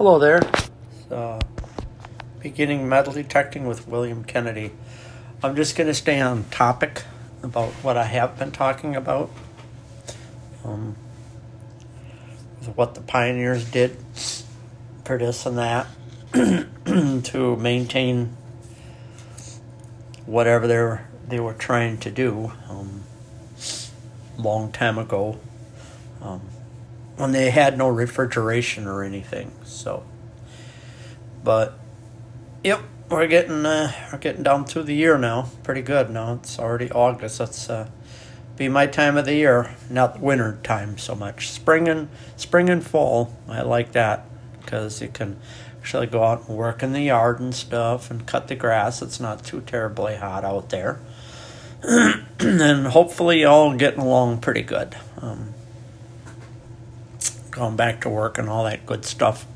Hello there. Beginning metal detecting with William Kennedy. I'm just going to stay on topic about what I have been talking about. Um, what the pioneers did for this and that to maintain whatever they were, they were trying to do um, long time ago. Um, when they had no refrigeration or anything. So, but yep, we're getting uh, we're getting down through the year now. Pretty good now. It's already August. That's uh, be my time of the year, not winter time so much. Spring and spring and fall, I like that because you can actually go out and work in the yard and stuff and cut the grass. It's not too terribly hot out there. and hopefully, y'all getting along pretty good. Um, going back to work and all that good stuff.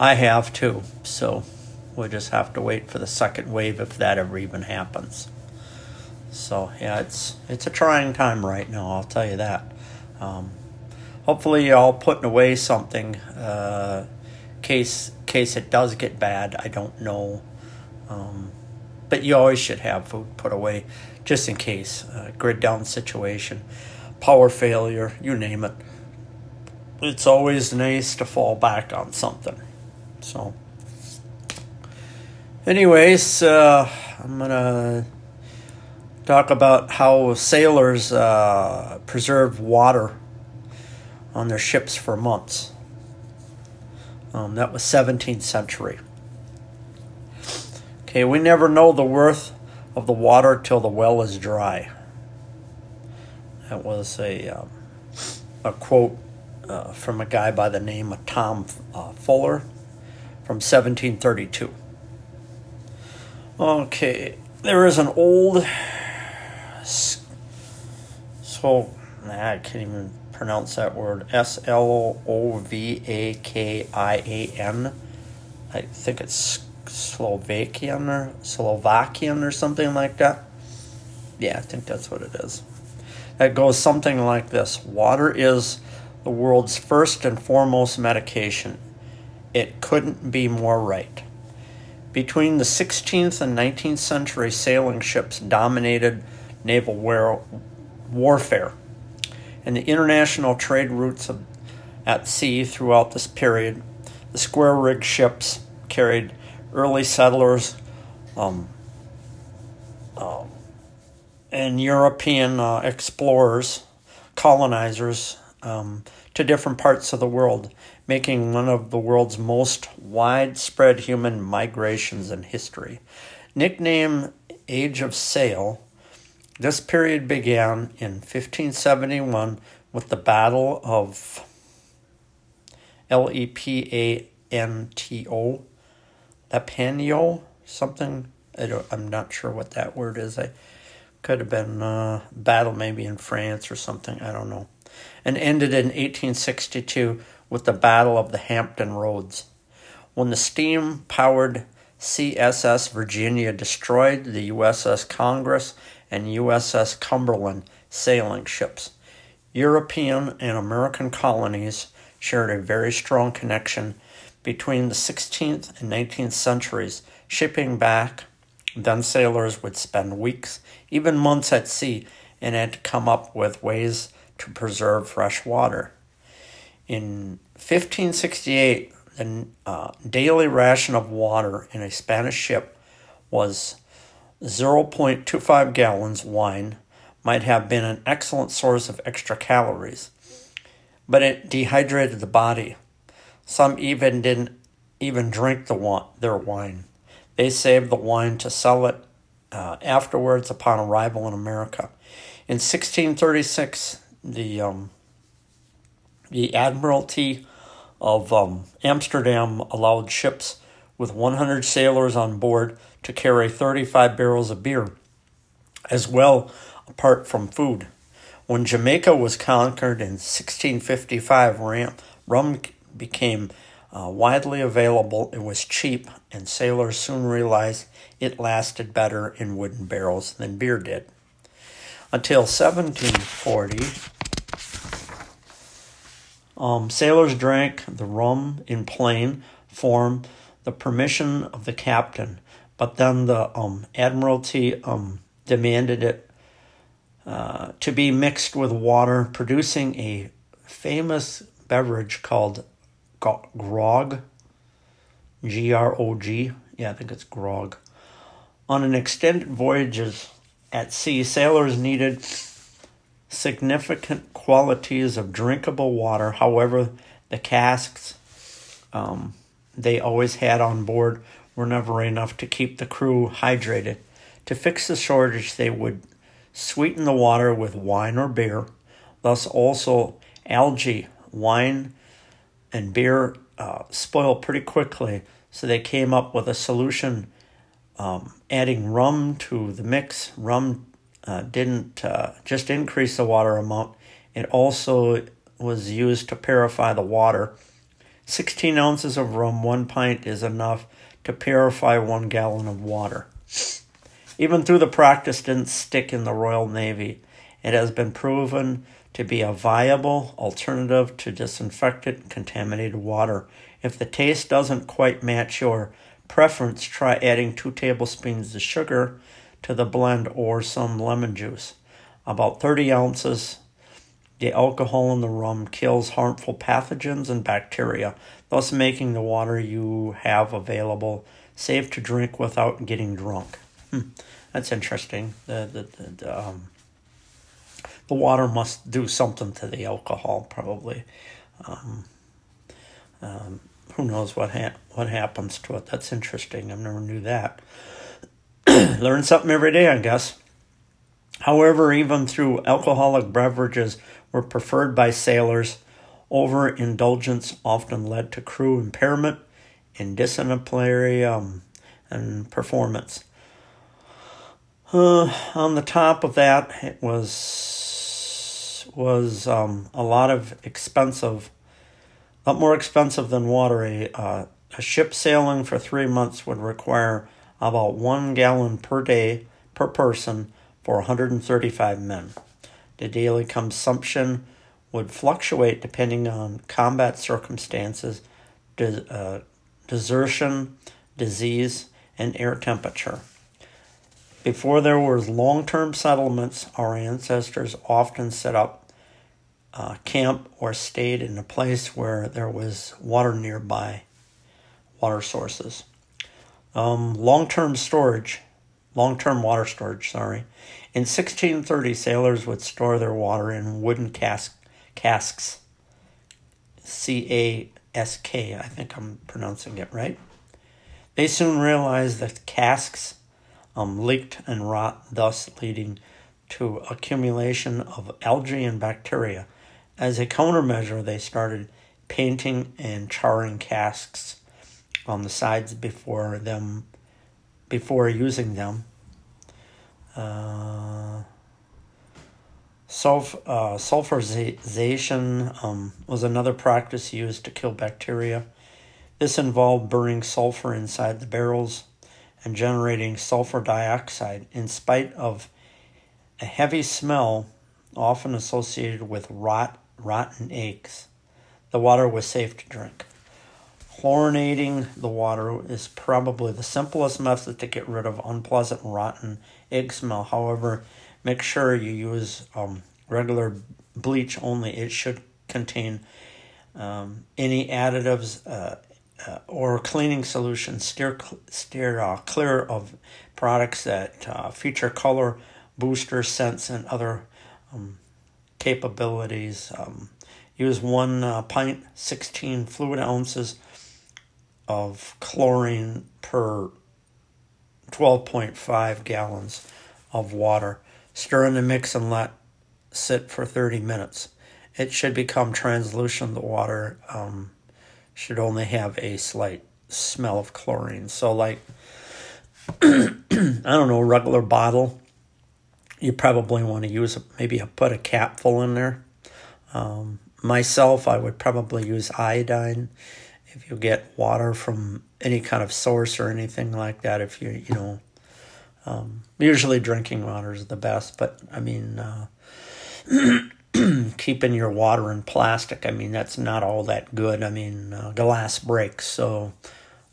I have too, so we'll just have to wait for the second wave if that ever even happens. So yeah, it's it's a trying time right now. I'll tell you that. Um, hopefully, y'all putting away something. Uh, case case it does get bad. I don't know, um, but you always should have food put away just in case. Uh, grid down situation, power failure, you name it it's always nice to fall back on something. So, anyways, uh, I'm gonna talk about how sailors uh, water on their ships for months. Um, that was 17th century. Okay, we never know the worth of the water till the well is dry. That was a um, a quote uh, from a guy by the name of Tom uh, Fuller from 1732. Okay, there is an old. So, nah, I can't even pronounce that word. S L O V A K I A N. I think it's Slovakian or Slovakian or something like that. Yeah, I think that's what it is. That goes something like this Water is the world's first and foremost medication. It couldn't be more right. Between the 16th and 19th century, sailing ships dominated naval war- warfare, and the international trade routes of, at sea throughout this period. The square rigged ships carried early settlers um, uh, and European uh, explorers, colonizers, um, to different parts of the world, making one of the world's most widespread human migrations in history. Nicknamed Age of Sail, this period began in 1571 with the Battle of L E P A N T O, Lepanto, something. I am not sure what that word is. I could have been uh, battle maybe in France or something. I don't know and ended in 1862 with the Battle of the Hampton Roads. When the steam powered CSS Virginia destroyed the USS Congress and USS Cumberland sailing ships. European and American colonies shared a very strong connection between the 16th and 19th centuries, shipping back. Then sailors would spend weeks, even months at sea, and had to come up with ways to preserve fresh water. In 1568, the uh, daily ration of water in a Spanish ship was 0.25 gallons wine might have been an excellent source of extra calories, but it dehydrated the body. Some even didn't even drink the wa- their wine. They saved the wine to sell it uh, afterwards upon arrival in America. In 1636, the um, the Admiralty of um, Amsterdam allowed ships with 100 sailors on board to carry 35 barrels of beer, as well apart from food. When Jamaica was conquered in 1655, rum became uh, widely available. It was cheap, and sailors soon realized it lasted better in wooden barrels than beer did. Until 1740, Um, sailors drank the rum in plain form, the permission of the captain, but then the um, Admiralty um, demanded it uh, to be mixed with water, producing a famous beverage called grog. G R O G. Yeah, I think it's grog. On an extended voyages at sea, sailors needed significant qualities of drinkable water. However, the casks um, they always had on board were never enough to keep the crew hydrated. To fix the shortage, they would sweeten the water with wine or beer. Thus, also algae, wine, and beer uh, spoil pretty quickly. So they came up with a solution um, adding rum to the mix. Rum uh, didn't uh, just increase the water amount, it also was used to purify the water. 16 ounces of rum, one pint, is enough to purify one gallon of water. Even though the practice didn't stick in the Royal Navy, it has been proven to be a viable alternative to disinfected contaminated water. If the taste doesn't quite match your preference, try adding two tablespoons of sugar to the blend or some lemon juice. About 30 ounces. The alcohol in the rum kills harmful pathogens and bacteria, thus making the water you have available safe to drink without getting drunk. Hmm. That's interesting. The, the, the, the um, the water must do something to the alcohol, probably. Um, um, who knows what ha- what happens to it? That's interesting. I never knew that. Learn something every day, I guess. However, even through alcoholic beverages were preferred by sailors, overindulgence often led to crew impairment in disciplinary um, and performance. Uh, on the top of that, it was was um, a lot of expensive, lot more expensive than water. A, uh, a ship sailing for three months would require about one gallon per day per person for 135 men. The daily consumption would fluctuate depending on combat circumstances, de- uh, desertion, disease, and air temperature. Before there was long-term settlements, our ancestors often set up uh, camp or stayed in a place where there was water nearby, water sources. Um, long term storage, long term water storage, sorry. In 1630, sailors would store their water in wooden cask, casks. C A S K, I think I'm pronouncing it right. They soon realized that casks um, leaked and rot, thus leading to accumulation of algae and bacteria as a countermeasure, they started painting and charring casks on the sides before them before using them. Uh, sulf- uh, sulfurization um, was another practice used to kill bacteria. This involved burning sulfur inside the barrels and generating sulfur dioxide. In spite of a heavy smell, often associated with rot rotten eggs. The water was safe to drink. Chlorinating the water is probably the simplest method to get rid of unpleasant rotten egg smell. However, make sure you use um, regular bleach only. It should contain um, any additives uh, uh, or cleaning solutions. Steer, steer uh, clear of products that uh, feature color boosters, scents, and other um, capabilities. Um, use one uh, pint, 16 fluid ounces of chlorine per 12.5 gallons of water. Stir in the mix and let sit for 30 minutes. It should become translucent. The water um, should only have a slight smell of chlorine. So, like, I don't know, regular bottle you probably want to use maybe put a capful in there. Um, myself, I would probably use iodine if you get water from any kind of source or anything like that. If you you know, um, usually drinking water is the best, but I mean, uh, keeping your water in plastic, I mean, that's not all that good. I mean, uh, glass breaks, so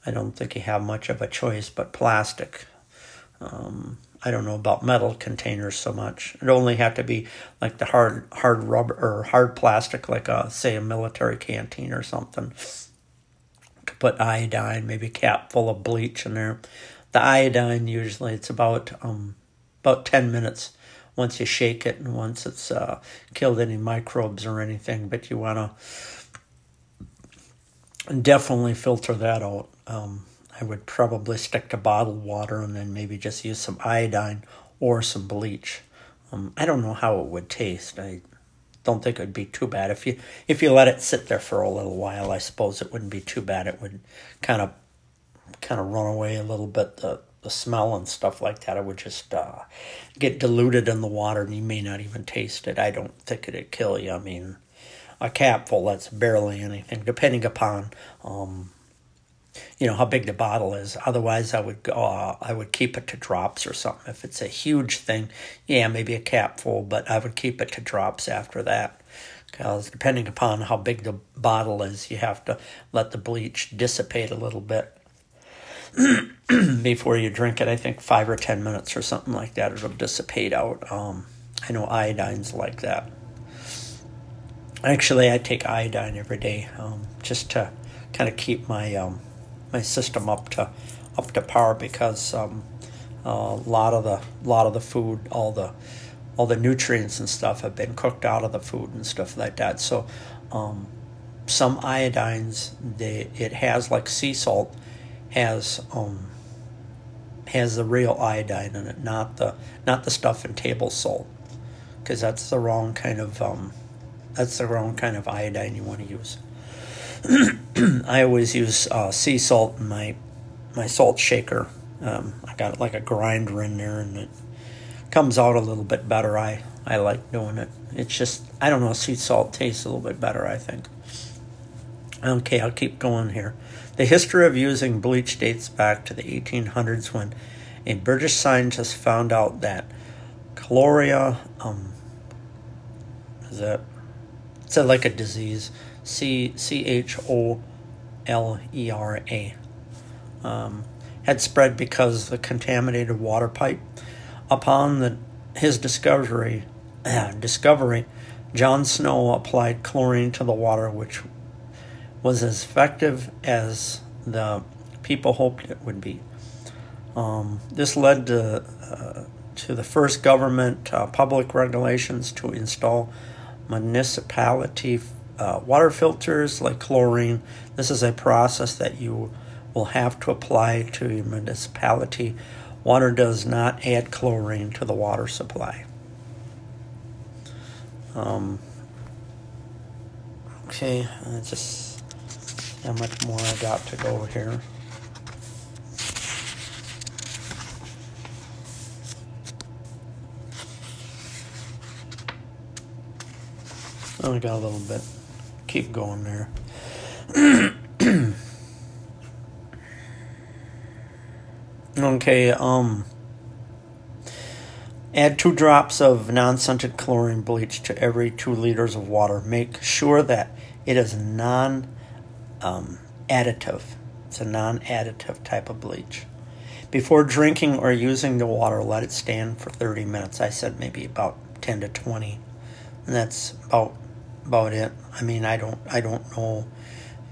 I don't think you have much of a choice but plastic. Um, I don't know about metal containers so much. It only have to be like the hard hard rubber or hard plastic, like a say a military canteen or something. Could put iodine, maybe a cap full of bleach in there. The iodine usually it's about um, about ten minutes once you shake it and once it's uh, killed any microbes or anything. But you want to definitely filter that out. Um, I would probably stick to bottled water and then maybe just use some iodine or some bleach. Um, I don't know how it would taste. I don't think it would be too bad if you if you let it sit there for a little while. I suppose it wouldn't be too bad. It would kind of kind of run away a little bit the the smell and stuff like that. It would just uh, get diluted in the water, and you may not even taste it. I don't think it'd kill you. I mean, a capful that's barely anything, depending upon um, you know how big the bottle is. Otherwise, I would uh, I would keep it to drops or something. If it's a huge thing, yeah, maybe a capful, but I would keep it to drops after that. Because depending upon how big the bottle is, you have to let the bleach dissipate a little bit before you drink it. I think five or ten minutes or something like that, it'll dissipate out. Um, I know iodine's like that. Actually, I take iodine every day um, just to kind of keep my um, my system up to up to par because um, a lot of the lot of the food, all the all the nutrients and stuff have been cooked out of the food and stuff like that. So um, some iodines, they it has like sea salt has um, has the real iodine in it, not the not the stuff in table salt, because that's the wrong kind of um, that's the wrong kind of iodine you want to use. I always use uh, sea salt in my my salt shaker. Um, I got like a grinder in there, and it comes out a little bit better. I I like doing it. It's just I don't know. Sea salt tastes a little bit better. I think. Okay, I'll keep going here. The history of using bleach dates back to the 1800s when a British scientist found out that chloria, um, is that, like a disease, C C H O L E R A, um, had spread because the contaminated water pipe. Upon the, his discovery, discovery, John Snow applied chlorine to the water, which was as effective as the people hoped it would be. Um, this led to, uh, to the first government uh, public regulations to install municipality uh, water filters like chlorine. This is a process that you will have to apply to your municipality. Water does not add chlorine to the water supply. Um, okay, just how much more I got to go here. Only got a little bit keep going there. okay, um add 2 drops of non-scented chlorine bleach to every 2 liters of water. Make sure that it is non um, additive. It's a non-additive type of bleach. Before drinking or using the water, let it stand for 30 minutes. I said maybe about 10 to 20. And that's about about it. I mean, I don't I don't know,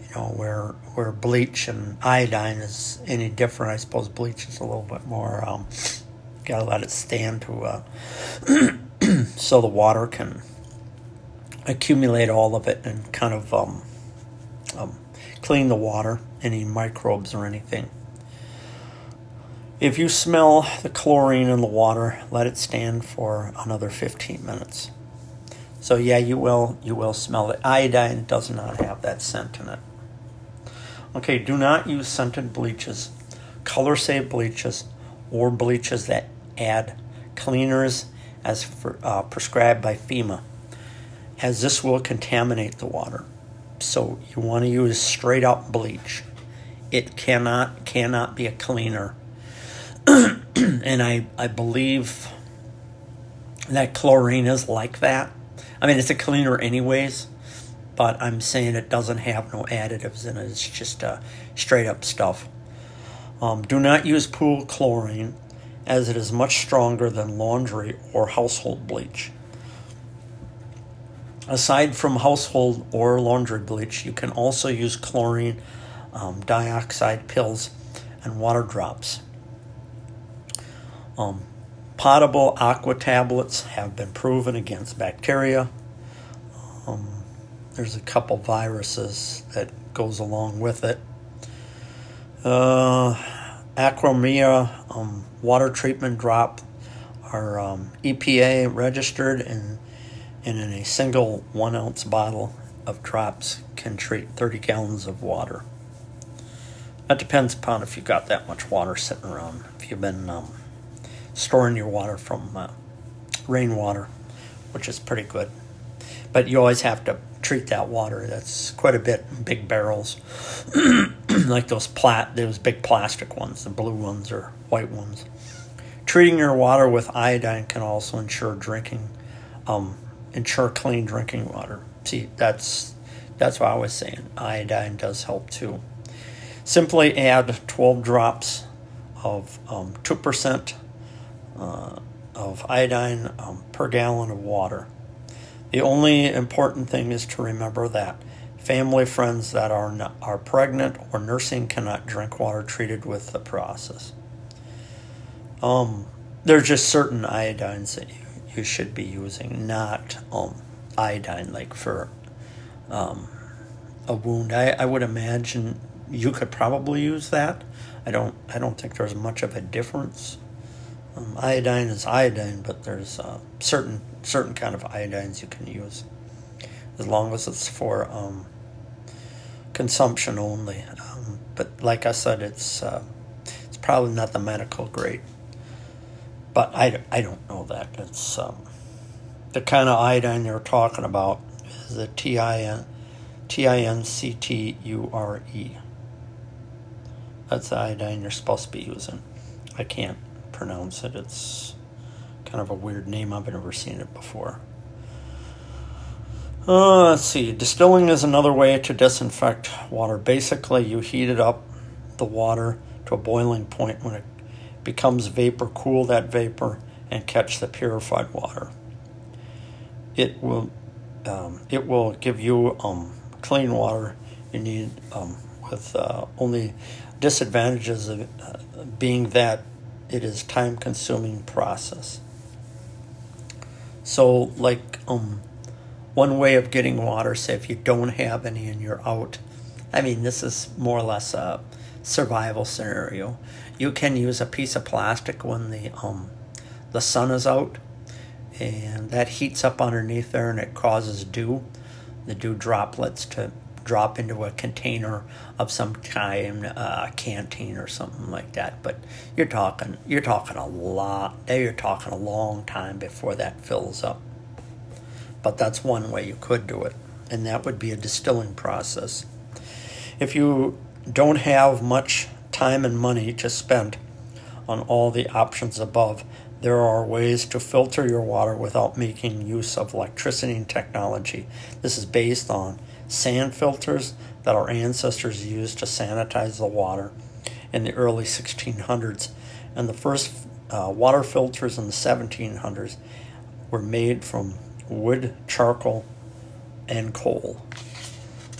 you know, where where bleach and iodine is any different. I suppose bleach is a little bit more. Um, Got to let it stand to uh, so the water can accumulate all of it and kind of um, um, clean the water, any microbes or anything. If you smell the chlorine in the water, let it stand for another 15 minutes. So yeah, you will you will smell it. Iodine does not have that scent in it. Okay, do not use scented bleaches, color safe bleaches, or bleaches that add cleaners as for, uh, prescribed by FEMA, as this will contaminate the water. So you want to use straight up bleach. It cannot cannot be a cleaner. and I I believe that chlorine is like that. I mean, it's a cleaner anyways, but I'm saying it doesn't have no additives in it. It's just uh, straight up stuff. Um, do not use pool chlorine as it is much stronger than laundry or household bleach. Aside from household or laundry bleach, you can also use chlorine um, dioxide pills and water drops. Um, potable aqua tablets have been proven against bacteria. Um, there's a couple viruses that goes along with it. Uh, Aquamira um, water treatment drop are um, EPA registered and, and in a single one ounce bottle of drops can treat 30 gallons of water. That depends upon if you've got that much water sitting around. If you've been um, storing your water from uh, rainwater, which is pretty good. But you always have to treat that water. That's quite a bit in big barrels, like those plat those big plastic ones, the blue ones or white ones. Treating your water with iodine can also ensure drinking, um, ensure clean drinking water. See, that's that's what I was saying. Iodine does help too. Simply add 12 drops of um, 2% uh, of iodine um, per gallon of water. The only important thing is to remember that family friends that are not, are pregnant or nursing cannot drink water treated with the process. Um, there's just certain iodines that you, you should be using, not um, iodine like for um, a wound. I, I would imagine you could probably use that. I don't. I don't think there's much of a difference. Um, iodine is iodine, but there's uh, certain certain kind of iodines you can use, as long as it's for um, consumption only. Um, but like I said, it's uh, it's probably not the medical grade. But I, I don't know that. It's um, the kind of iodine they're talking about is the T I N T I N C T U R E. That's the iodine you're supposed to be using. I can't pronounce it. It's kind of a weird name. I've never seen it before. Uh, let's see. Distilling is another way to disinfect water. Basically, you heat it up, the water, to a boiling point. When it becomes vapor, cool that vapor and catch the purified water. It will, um, it will give you um, clean water you need um, with uh, only disadvantages of uh, being that it is time consuming process. So like um one way of getting water, say if you don't have any and you're out, I mean this is more or less a survival scenario. You can use a piece of plastic when the um the sun is out and that heats up underneath there and it causes dew, the dew droplets to drop into a container of some kind, uh, a canteen or something like that. But you're talking, you're talking a lot. You're talking a long time before that fills up. But that's one way you could do it, and that would be a distilling process. If you don't have much time and money to spend on all the options above, there are ways to filter your water without making use of electricity and technology. This is based on sand filters that our ancestors used to sanitize the water in the early 1600s. And the first uh, water filters in the 1700s were made from wood, charcoal, and coal.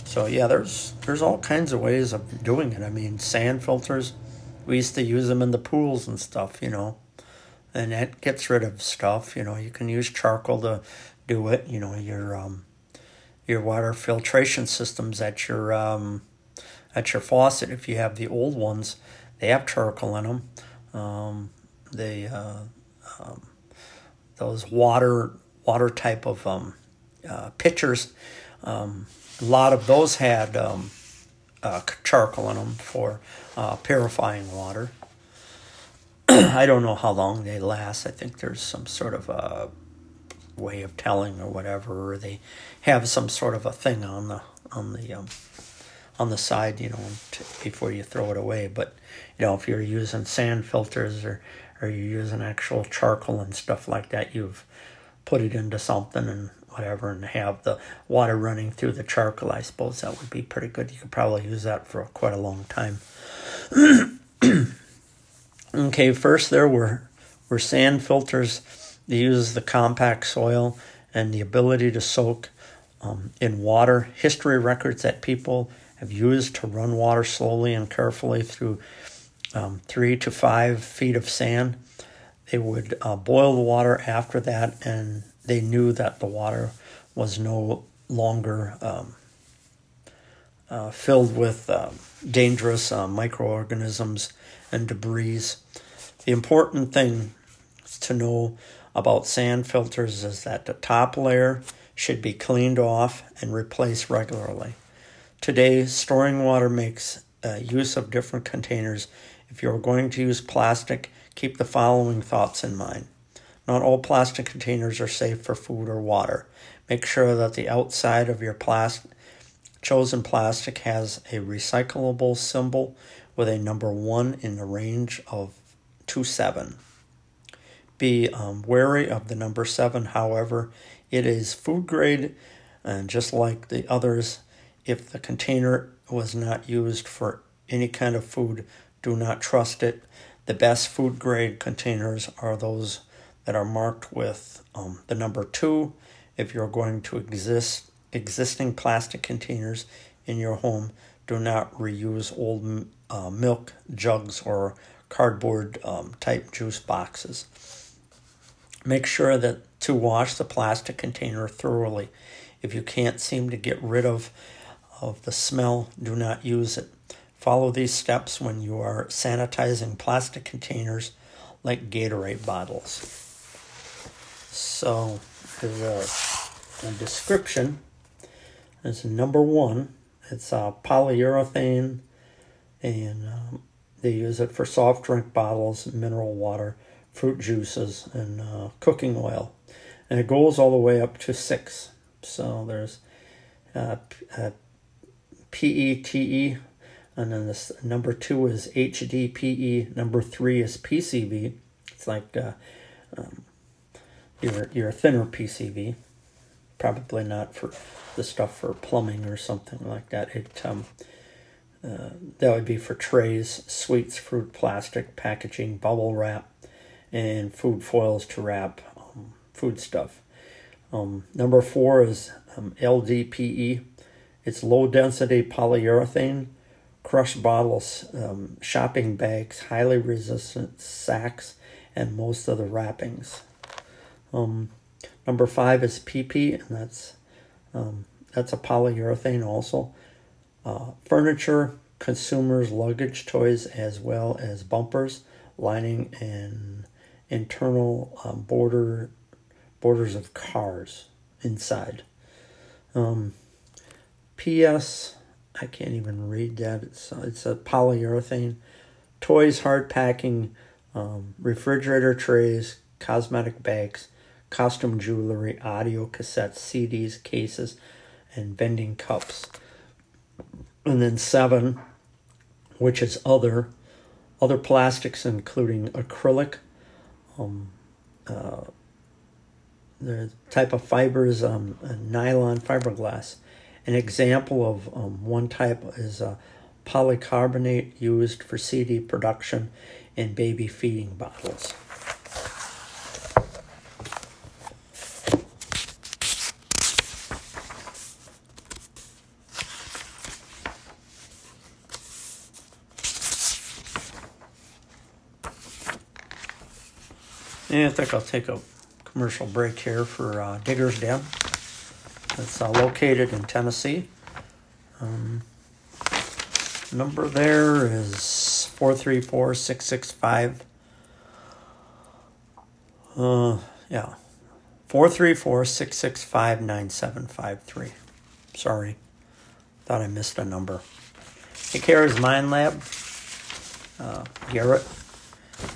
So yeah, there's there's all kinds of ways of doing it. I mean, sand filters, we used to use them in the pools and stuff, you know, and that gets rid of stuff. You know, you can use charcoal to do it. You know, your um, your water filtration systems at your um, at your faucet. If you have the old ones, they have charcoal in them. Um, they uh, um, those water water type of um, uh, pitchers. Um, a lot of those had um, uh, charcoal in them for uh, purifying water. I don't know how long they last. I think there's some sort of a way of telling or whatever, or they have some sort of a thing on the on the um, on the side, you know, before you throw it away. But you know, if you're using sand filters or or you're using actual charcoal and stuff like that, you've put it into something, and whatever, and have the water running through the charcoal. I suppose that would be pretty good. You could probably use that for quite a long time. okay, first there were were sand filters. They use the compact soil and the ability to soak um, in water. History records that people have used to run water slowly and carefully through um, three to five feet of sand. They would uh, boil the water after that, and they knew that the water was no longer um, uh, filled with uh, dangerous microorganisms and debris. The important thing to know about sand filters is that the top layer should be cleaned off and replaced regularly. Today, storing water makes uh, use of different containers. If you're going to use plastic, keep the following thoughts in mind. Not all plastic containers are safe for food or water. Make sure that the outside of your plastic, chosen plastic has a recyclable symbol with a number 1 in the range of 2 7. Be um, wary of the number 7, however, it is food grade, and just like the others, if the container was not used for any kind of food, do not trust it. The best food grade containers are those that are marked with um, the number two. If you're going to exist existing plastic containers in your home, do not reuse old uh, milk jugs or cardboard um, type juice boxes. Make sure that to wash the plastic container thoroughly. If you can't seem to get rid of of the smell, do not use it. Follow these steps when you are sanitizing plastic containers like Gatorade bottles. So, a description. It's number one. It's uh, polyurethane, and um, they use it for soft drink bottles, mineral water, fruit juices, and uh, cooking oil. And it goes all the way up to six. So there's uh, uh, PETE, and then this number two is HDPE, number three is PCV. It's like uh, um, your your thinner PCV, probably not for the stuff for plumbing or something like that. It um, uh, that would be for trays, sweets, fruit, plastic, packaging, bubble wrap, and food foils to wrap um, food stuff. Um, number four is um, LDPE. It's low density polyurethane, crushed bottles, um, shopping bags, highly resistant sacks, and most of the wrappings. Um, number five is PP, and that's um, that's a polyurethane also. Uh, furniture, consumers, luggage, toys, as well as bumpers, lining, and internal um, border borders of cars inside. Um, P.S. I can't even read that. It's it's a polyurethane. Toys, hard packing, um, refrigerator trays, cosmetic bags, costume jewelry, audio cassettes, CDs, cases, and vending cups. And then seven, which is other, other plastics including acrylic, um, uh, the type of fibers, um, nylon fiberglass, an example of um, one type is a polycarbonate used for CD production in baby feeding bottles. And I think I'll take a commercial break here for uh, Digger's Den. It's uh, located in Tennessee. Um, number there is 434 665. Uh, yeah. 434 665 9753. Sorry. Thought I missed a number. Take care of Minelab. Uh, Garrett.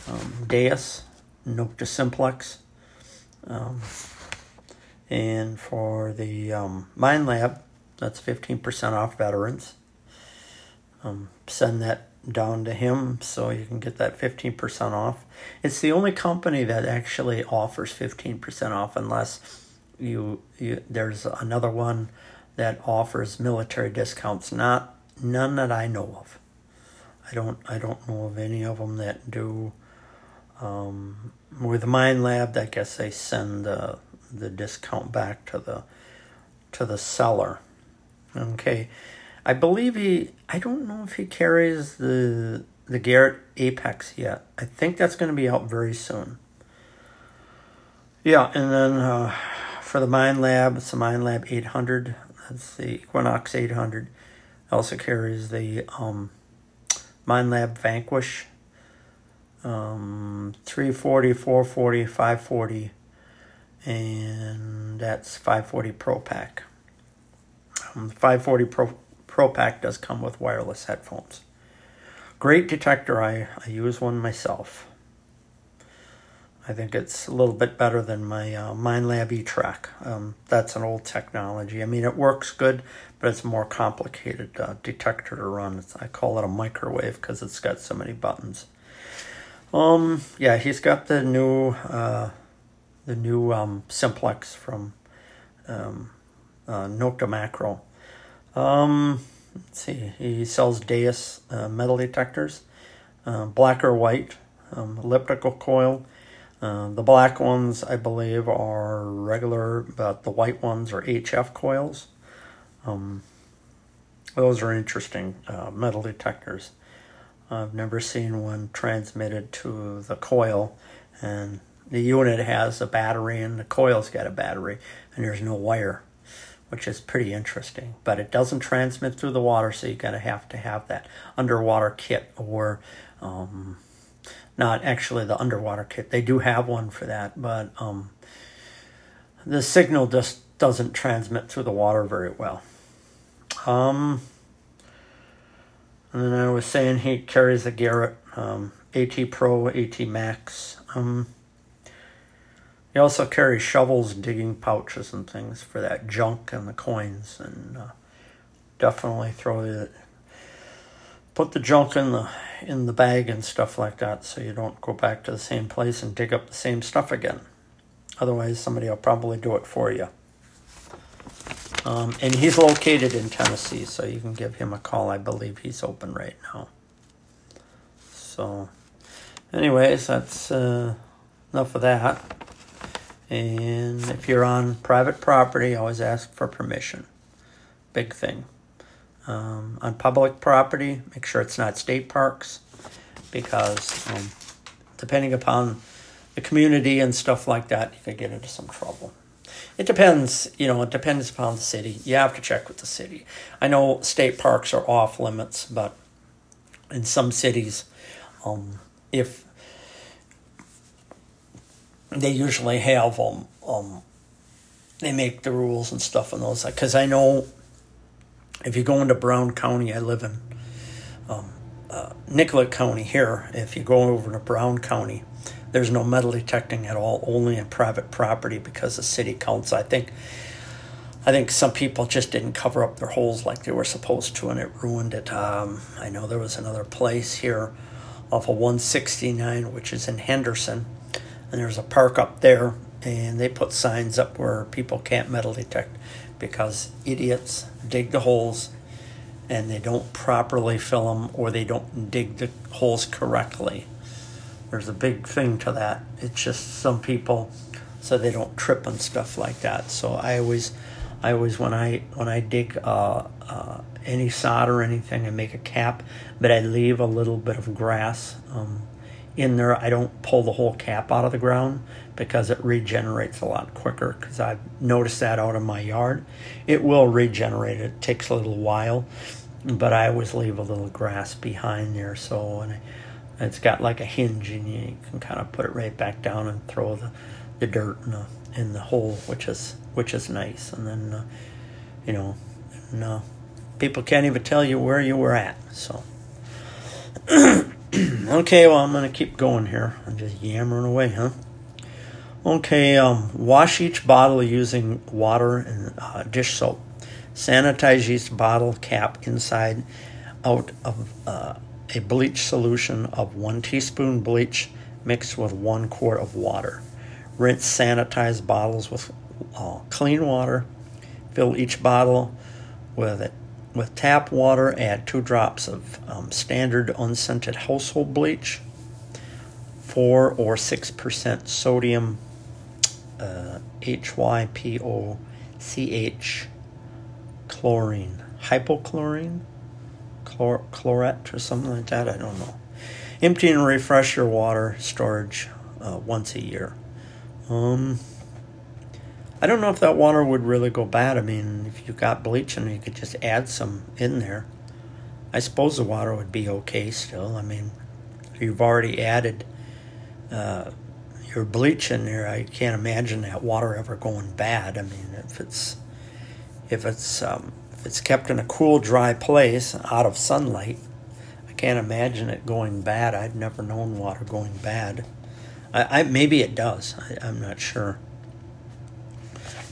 Um, Deus. Nokta Simplex. Um, and for the um, Minelab, that's 15% off veterans. Um, send that down to him so you can get that 15% off. It's the only company that actually offers 15% off unless you, you there's another one that offers military discounts. Not none that I know of. I don't I don't know of any of them that do. Um, with Minelab, I guess they send the the discount back to the to the seller. Okay, I believe he. I don't know if he carries the the Garrett Apex yet. I think that's going to be out very soon. Yeah, and then uh, for the Minelab, it's the Minelab 800. That's the Equinox 800. Also carries the um, Minelab Vanquish. Um, 340, 440, 540, and that's 540 Pro Pack. Um, 540 Pro, Pro Pack does come with wireless headphones. Great detector. I, I use one myself. I think it's a little bit better than my uh, Minelab E-Trac. Um, that's an old technology. I mean, it works good, but it's a more complicated uh, detector to run. It's, I call it a microwave because it's got so many buttons. Um, yeah, he's got the new uh, the new um, simplex from um, uh, Makro. Um, let's see, he sells Deus uh, metal detectors, uh, black or white, um, elliptical coil. Uh, the black ones, I believe, are regular, but the white ones are HF coils. Um, those are interesting uh, metal detectors. I've never seen one transmitted to the coil, and the unit has a battery, and the coil's got a battery, and there's no wire which is pretty interesting. But it doesn't transmit through the water, so you gotta have to have that underwater kit or um, not actually the underwater kit. They do have one for that, but um, the signal just doesn't transmit through the water very well. Um, and then I was saying he carries a Garrett um, AT Pro, AT Max. Um, he also carries shovels, digging pouches, and things for that junk and the coins. And uh, definitely throw it, put the junk in the in the bag and stuff like that, so you don't go back to the same place and dig up the same stuff again. Otherwise, somebody will probably do it for you. Um, and he's located in Tennessee, so you can give him a call. I believe he's open right now. So, anyways, that's uh, enough of that. And if you're on private property, always ask for permission. Big thing. Um, on public property, make sure it's not state parks because um, depending upon the community and stuff like that, you could get into some trouble. It depends, you know, it depends upon the city. You have to check with the city. I know state parks are off limits, but in some cities, um, if they usually have um um they make the rules and stuff on those because I know if you go into Brown County, I live in um, uh, Nicollet County here. If you go over to Brown County, there's no metal detecting at all, only in private property because the city counts. I think I think some people just didn't cover up their holes like they were supposed to, and it ruined it. Um, I know there was another place here off of 169, which is in Henderson and there's a park up there, and they put signs up where people can't metal detect because idiots dig the holes and they don't properly fill them or they don't dig the holes correctly. There's a big thing to that. It's just some people so they don't trip and stuff like that. So I always, I always when I when I dig uh, uh, any sod or anything, I make a cap, but I leave a little bit of grass. Um, in there. I don't pull the whole cap out of the ground because it regenerates a lot quicker because I've noticed that out in my yard. It will regenerate. It takes a little while, but I always leave a little grass behind there. So and it's got like a hinge and you can kind of put it right back down and throw the, the dirt in the, in the hole, which is which is nice. And then, uh, you know, uh, people can't even tell you where you were at. So. okay, well, I'm to keep going here. I'm just yammering away, huh? Okay, um, wash each bottle using water and uh, dish soap. Sanitize each bottle cap inside out of uh, a bleach solution of one teaspoon bleach mixed with one quart of water. Rinse sanitized bottles with uh, clean water. Fill each bottle with it with tap water. Add two drops of um, standard unscented household bleach, four or six percent sodium uh, HYPOCH chlorine, hypochlorine, chlor- chlorette, or something like that. I don't know. Empty and refresh your water storage uh, once a year. Um, I don't know if that water would really go bad. I mean, if you got bleach and you could just add some in there, I suppose the water would be okay still. I mean, if you've already added uh, your bleach in there. I can't imagine that water ever going bad. I mean, if it's if it's um, if it's kept in a cool, dry place out of sunlight, I can't imagine it going bad. I've never known water going bad. I, I maybe it does. I, am not sure.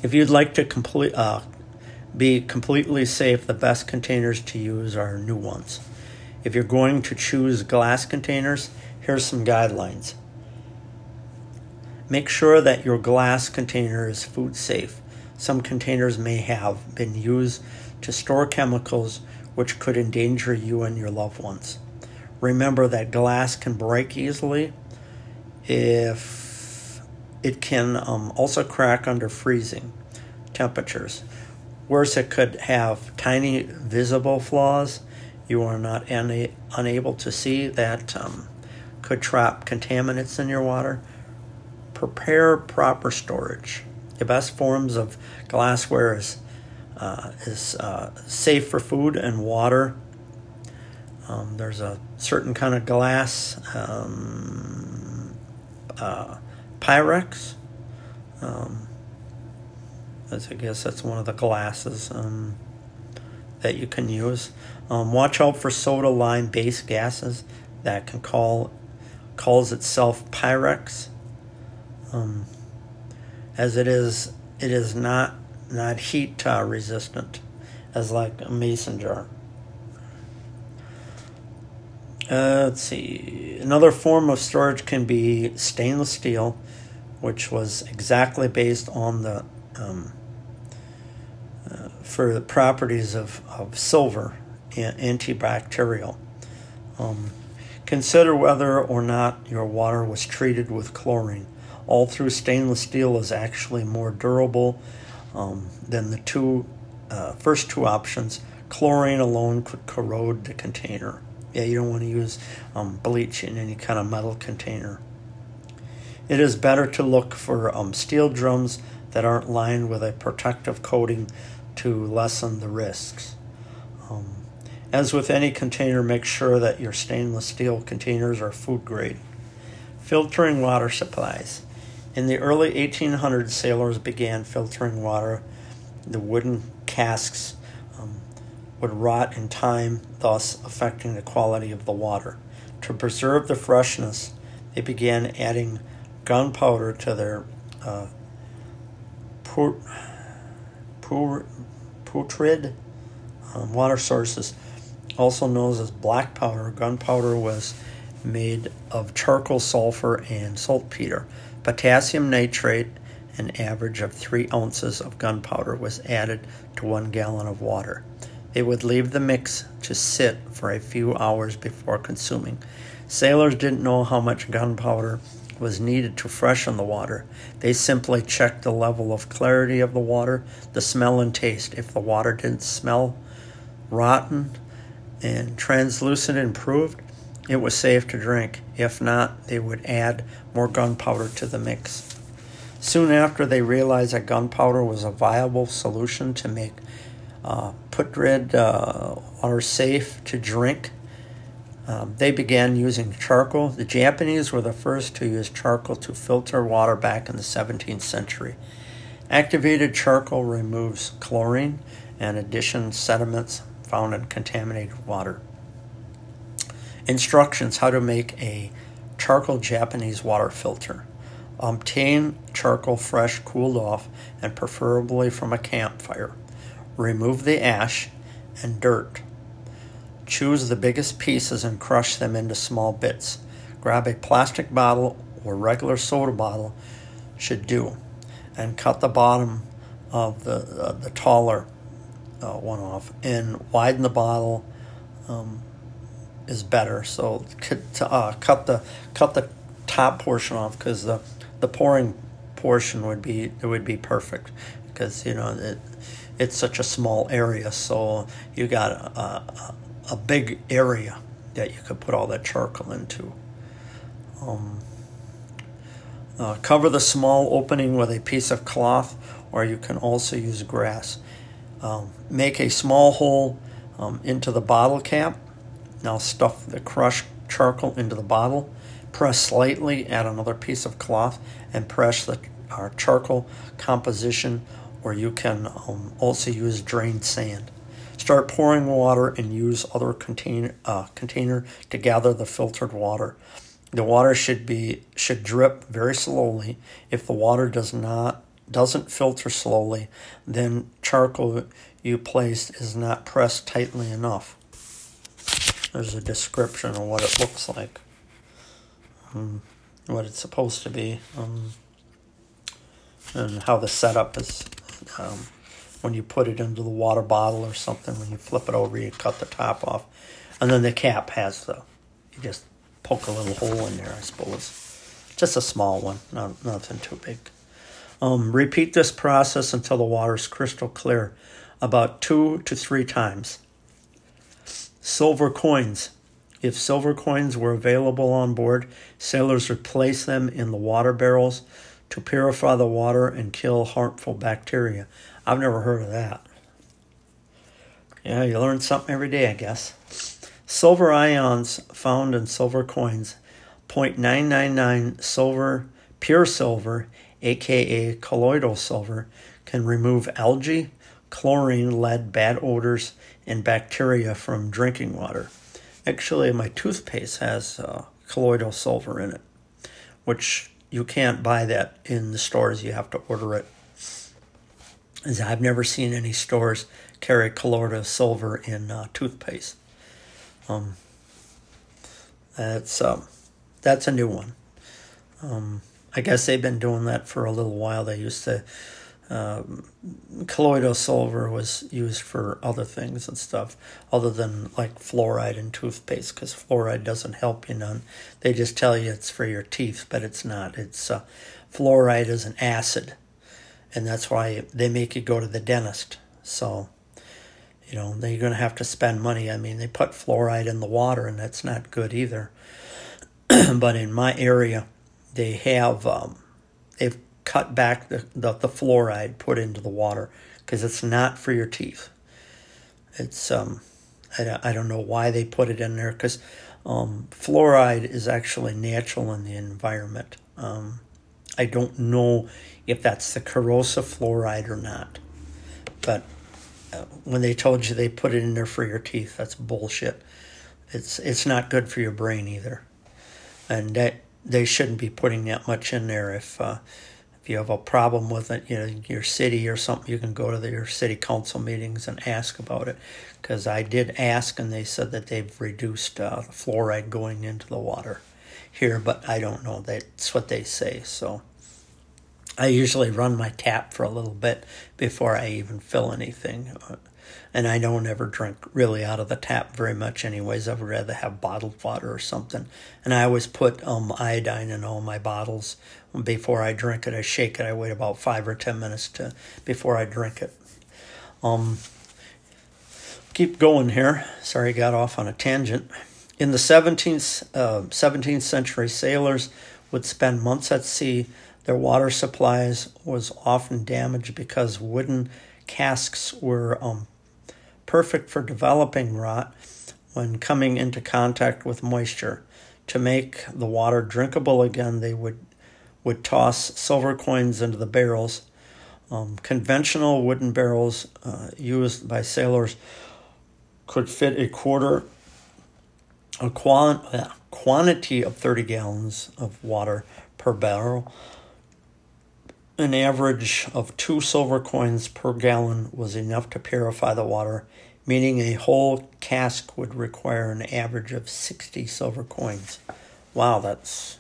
If you'd like to complete uh, be completely safe, the best containers to use are new ones. If you're going to choose glass containers, here's some guidelines. Make sure that your glass container is food safe. Some containers may have been used to store chemicals which could endanger you and your loved ones. Remember that glass can break easily if it can um, also crack under freezing temperatures. Worse, it could have tiny visible flaws you are not any, unable to see that um, could trap contaminants in your water prepare proper storage. The best forms of glassware is, uh, is uh, safe for food and water. Um, there's a certain kind of glass, um, uh, Pyrex. Um, I guess that's one of the glasses um, that you can use. Um, watch out for soda lime based gases that can call calls itself Pyrex um, as it is it is not not heat uh, resistant as like a mason jar. Uh, let's see. Another form of storage can be stainless steel, which was exactly based on the um, uh, for the properties of, of silver and antibacterial. Um, consider whether or not your water was treated with chlorine all through stainless steel is actually more durable um, than the two uh, first two options. Chlorine alone could corrode the container. Yeah, you don't want to use um, bleach in any kind of metal container. It is better to look for um, steel drums that aren't lined with a protective coating to lessen the risks. Um, as with any container, make sure that your stainless steel containers are food grade. Filtering water supplies. In the early 1800s, sailors began filtering water. The wooden casks um, would rot in time, thus affecting the quality of the water. To preserve the freshness, they began adding gunpowder to their uh, putrid um, water sources, also known as black powder. Gunpowder was made of charcoal, sulfur, and saltpeter. Potassium nitrate, an average of 3 ounces of gunpowder, was added to 1 gallon of water. They would leave the mix to sit for a few hours before consuming. Sailors didn't know how much gunpowder was needed to freshen the water. They simply checked the level of clarity of the water, the smell and taste. If the water didn't smell rotten and translucent improved, it was safe to drink. If not, they would add more gunpowder to the mix. Soon after, they realized that gunpowder was a viable solution to make uh, putrid uh, water safe to drink. Um, they began using charcoal. The Japanese were the first to use charcoal to filter water back in the 17th century. Activated charcoal removes chlorine and addition sediments found in contaminated water. Instructions how to make a charcoal Japanese water filter. Obtain charcoal fresh, cooled off, and preferably from a campfire. Remove the ash and dirt. Choose the biggest pieces and crush them into small bits. Grab a plastic bottle or regular soda bottle should do. and cut the bottom of the uh, the taller uh, one off and widen the bottle um, is better. So uh, cut the cut the top portion off because the the pouring portion would be it would be perfect because you know it it's such a small area. So you got a, a, a big area that you could put all that charcoal into. Um, uh, cover the small opening with a piece of cloth, or you can also use grass. Um, make a small hole um, into the bottle cap. Now stuff the crushed charcoal into the bottle. Press slightly, add another piece of cloth, and press the uh, charcoal composition, or you can um, also use drained sand. Start pouring water and use other contain, uh, container to gather the filtered water. The water should be should drip very slowly. If the water does not doesn't filter slowly, then charcoal you placed is not pressed tightly enough. There's a description of what it looks like, um, what it's supposed to be, um, and how the setup is. Um, when you put it into the water bottle or something, when you flip it over, you cut the top off, and then the cap has the. You just poke a little hole in there, I suppose. Just a small one, not nothing too big. Um, repeat this process until the water is crystal clear, about two to three times. Silver coins. If silver coins were available on board, sailors would place them in the water barrels to purify the water and kill harmful bacteria. I've never heard of that. Yeah, you learn something every day, I guess. Silver ions found in silver coins, 0.999 silver, pure silver, aka colloidal silver, can remove algae, chlorine, lead, bad odors, and bacteria from drinking water. Actually, my toothpaste has uh, colloidal silver in it, which you can't buy that in the stores. You have to order it. As I've never seen any stores carry colloidal silver in uh, toothpaste. Um, that's um, that's a new one. Um, I guess they've been doing that for a little while. They used to um, colloidal silver was used for other things and stuff other than like fluoride in toothpaste because fluoride doesn't help you none. They just tell you it's for your teeth, but it's not. It's uh, fluoride is an acid, and that's why they make you go to the dentist. So you know, they're going to have to spend money. I mean, they put fluoride in the water, and that's not good either. but in my area, they have um, they've cut back the, the, the fluoride put into the water because it's not for your teeth. It's um, I, I don't know why they put it in there because um, fluoride is actually natural in the environment. Um, I don't know if that's the corrosive fluoride or not, but when they told you they put it in there for your teeth, that's bullshit. It's it's not good for your brain either, and that they shouldn't be putting that much in there. If uh, if you have a problem with it, you know your city or something, you can go to your city council meetings and ask about it. Because I did ask, and they said that they've reduced uh, the fluoride going into the water here, but I don't know. That's what they say. So I usually run my tap for a little bit before I even fill anything. And I don't ever drink really out of the tap very much, anyways. I would rather have bottled water or something. And I always put um, iodine in all my bottles before I drink it. I shake it. I wait about five or ten minutes to before I drink it. Um, keep going here. Sorry, I got off on a tangent. In the 17th, uh, 17th century, sailors would spend months at sea their water supplies was often damaged because wooden casks were um, perfect for developing rot when coming into contact with moisture. To make the water drinkable again, they would would toss silver coins into the barrels. Um, conventional wooden barrels uh, used by sailors could fit a quarter, a quant, uh, quantity of 30 gallons of water per barrel. An average of two silver coins per gallon was enough to purify the water, meaning a whole cask would require an average of 60 silver coins. Wow, that's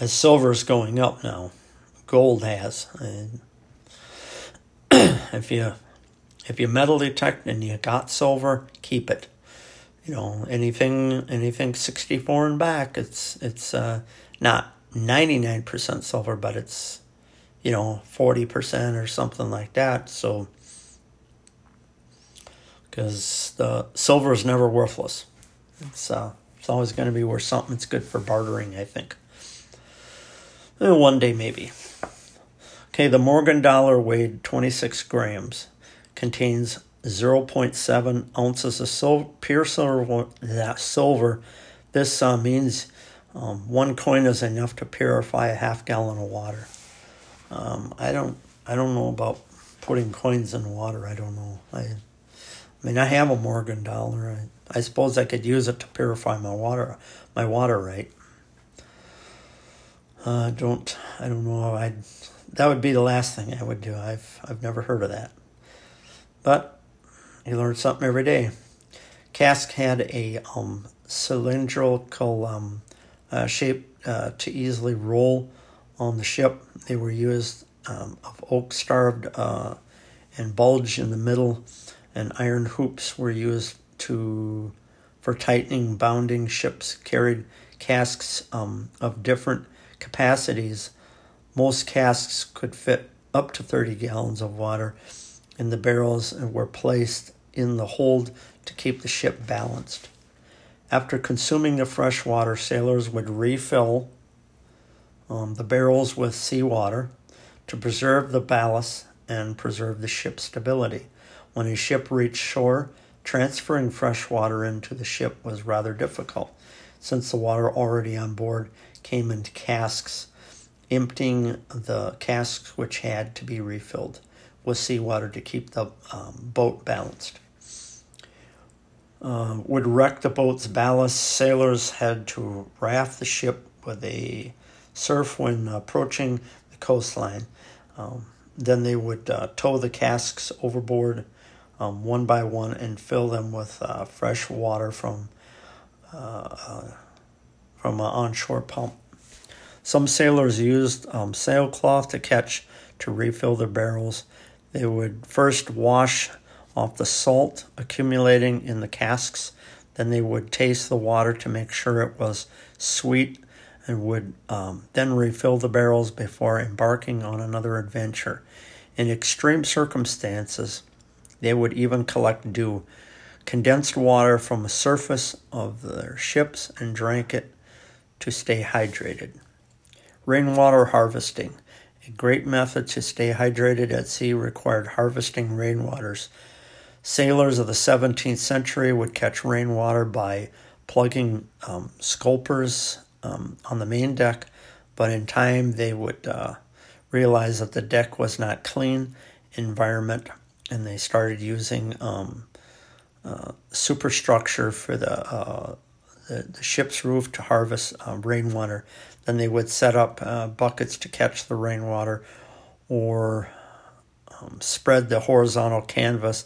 as silver is going up now. gold has. And if you if you metal detect and you got silver, keep it. You know anything anything sixty four and back, it's it's uh, not ninety nine percent silver, but it's you know forty percent or something like that. So because the silver is never worthless. It's uh, it's always going to be worth something. It's good for bartering, I think. And one day, maybe. Okay, the Morgan dollar weighed 26 grams, contains 0.7 ounces of silver, pure silver. That silver. This uh, means um, one coin is enough to purify a half gallon of water. Um, I don't. I don't know about putting coins in water. I don't know. I I mean, I have a Morgan dollar. I, I suppose I could use it to purify my water, my water right. Uh, don't I don't know. I that would be the last thing I would do. I've I've never heard of that, but you learn something every day. Cask had a um, cylindrical um, uh, shape uh, to easily roll on the ship. They were used um, of oak starved uh, and bulge in the middle and iron hoops were used to for tightening bounding ships carried casks um, of different capacities most casks could fit up to 30 gallons of water and the barrels were placed in the hold to keep the ship balanced after consuming the fresh water sailors would refill um, the barrels with seawater to preserve the ballast and preserve the ship's stability when a ship reached shore, transferring fresh water into the ship was rather difficult, since the water already on board came in casks, emptying the casks which had to be refilled with seawater to keep the um, boat balanced. Uh, would wreck the boat's ballast, sailors had to raft the ship with a surf when approaching the coastline. Um, then they would uh, tow the casks overboard um, one by one and fill them with uh, fresh water from uh, uh, from an onshore pump. Some sailors used um, sailcloth to catch to refill their barrels. They would first wash off the salt accumulating in the casks. Then they would taste the water to make sure it was sweet and would um, then refill the barrels before embarking on another adventure. In extreme circumstances, they would even collect dew, condensed water from the surface of their ships, and drank it to stay hydrated. Rainwater harvesting. A great method to stay hydrated at sea required harvesting rainwaters. Sailors of the 17th century would catch rainwater by plugging um, scuppers um, on the main deck, but in time they would uh, realize that the deck was not clean environment and they started using um, uh, superstructure for the, uh, the, the ship's roof to harvest uh, rainwater. Then they would set up uh, buckets to catch the rainwater, or um, spread the horizontal canvas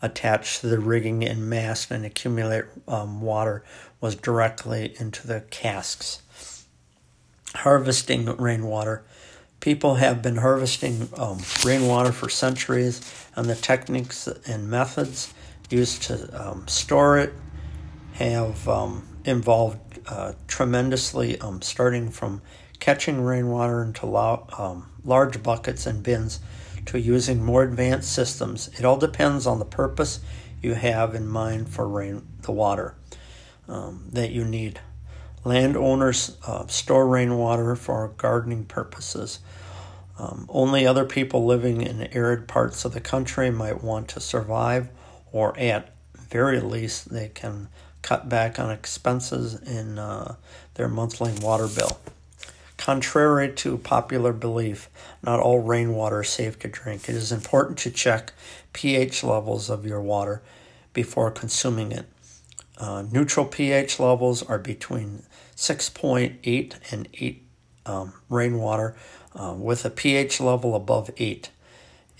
attached to the rigging and mast and accumulate um, water was directly into the casks. Harvesting rainwater People have been harvesting um, rainwater for centuries, and the techniques and methods used to um, store it have um, involved uh, tremendously, um, starting from catching rainwater into lo- um, large buckets and bins to using more advanced systems. It all depends on the purpose you have in mind for rain, the water um, that you need. Landowners uh, store rainwater for gardening purposes. Um, only other people living in arid parts of the country might want to survive, or at very least, they can cut back on expenses in uh, their monthly water bill. Contrary to popular belief, not all rainwater is safe to drink. It is important to check pH levels of your water before consuming it. Uh, neutral pH levels are between 6.8 and 8 um, rainwater uh, with a pH level above 8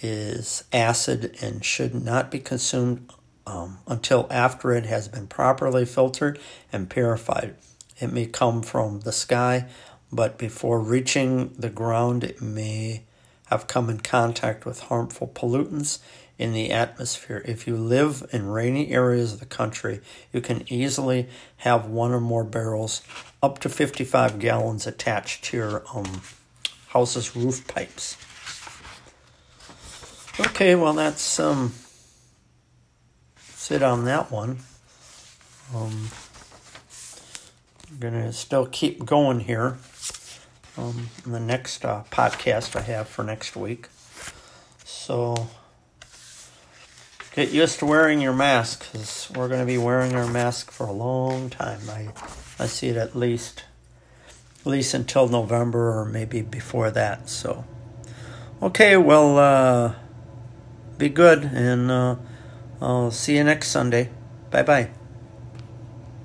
is acid and should not be consumed um, until after it has been properly filtered and purified. It may come from the sky, but before reaching the ground, it may have come in contact with harmful pollutants in the atmosphere. If you live in rainy areas of the country, you can easily have one or more barrels up to 55 gallons attached to your um, house's roof pipes. Okay, well, that's um, that's it on that one. Um, I'm gonna still keep going here. Um, in the next uh, podcast I have for next week. So get used to wearing your mask because we're going to be wearing our mask for a long time. I I see it at least at least until November or maybe before that. So okay, well, uh, be good and uh, I'll see you next Sunday. Bye bye.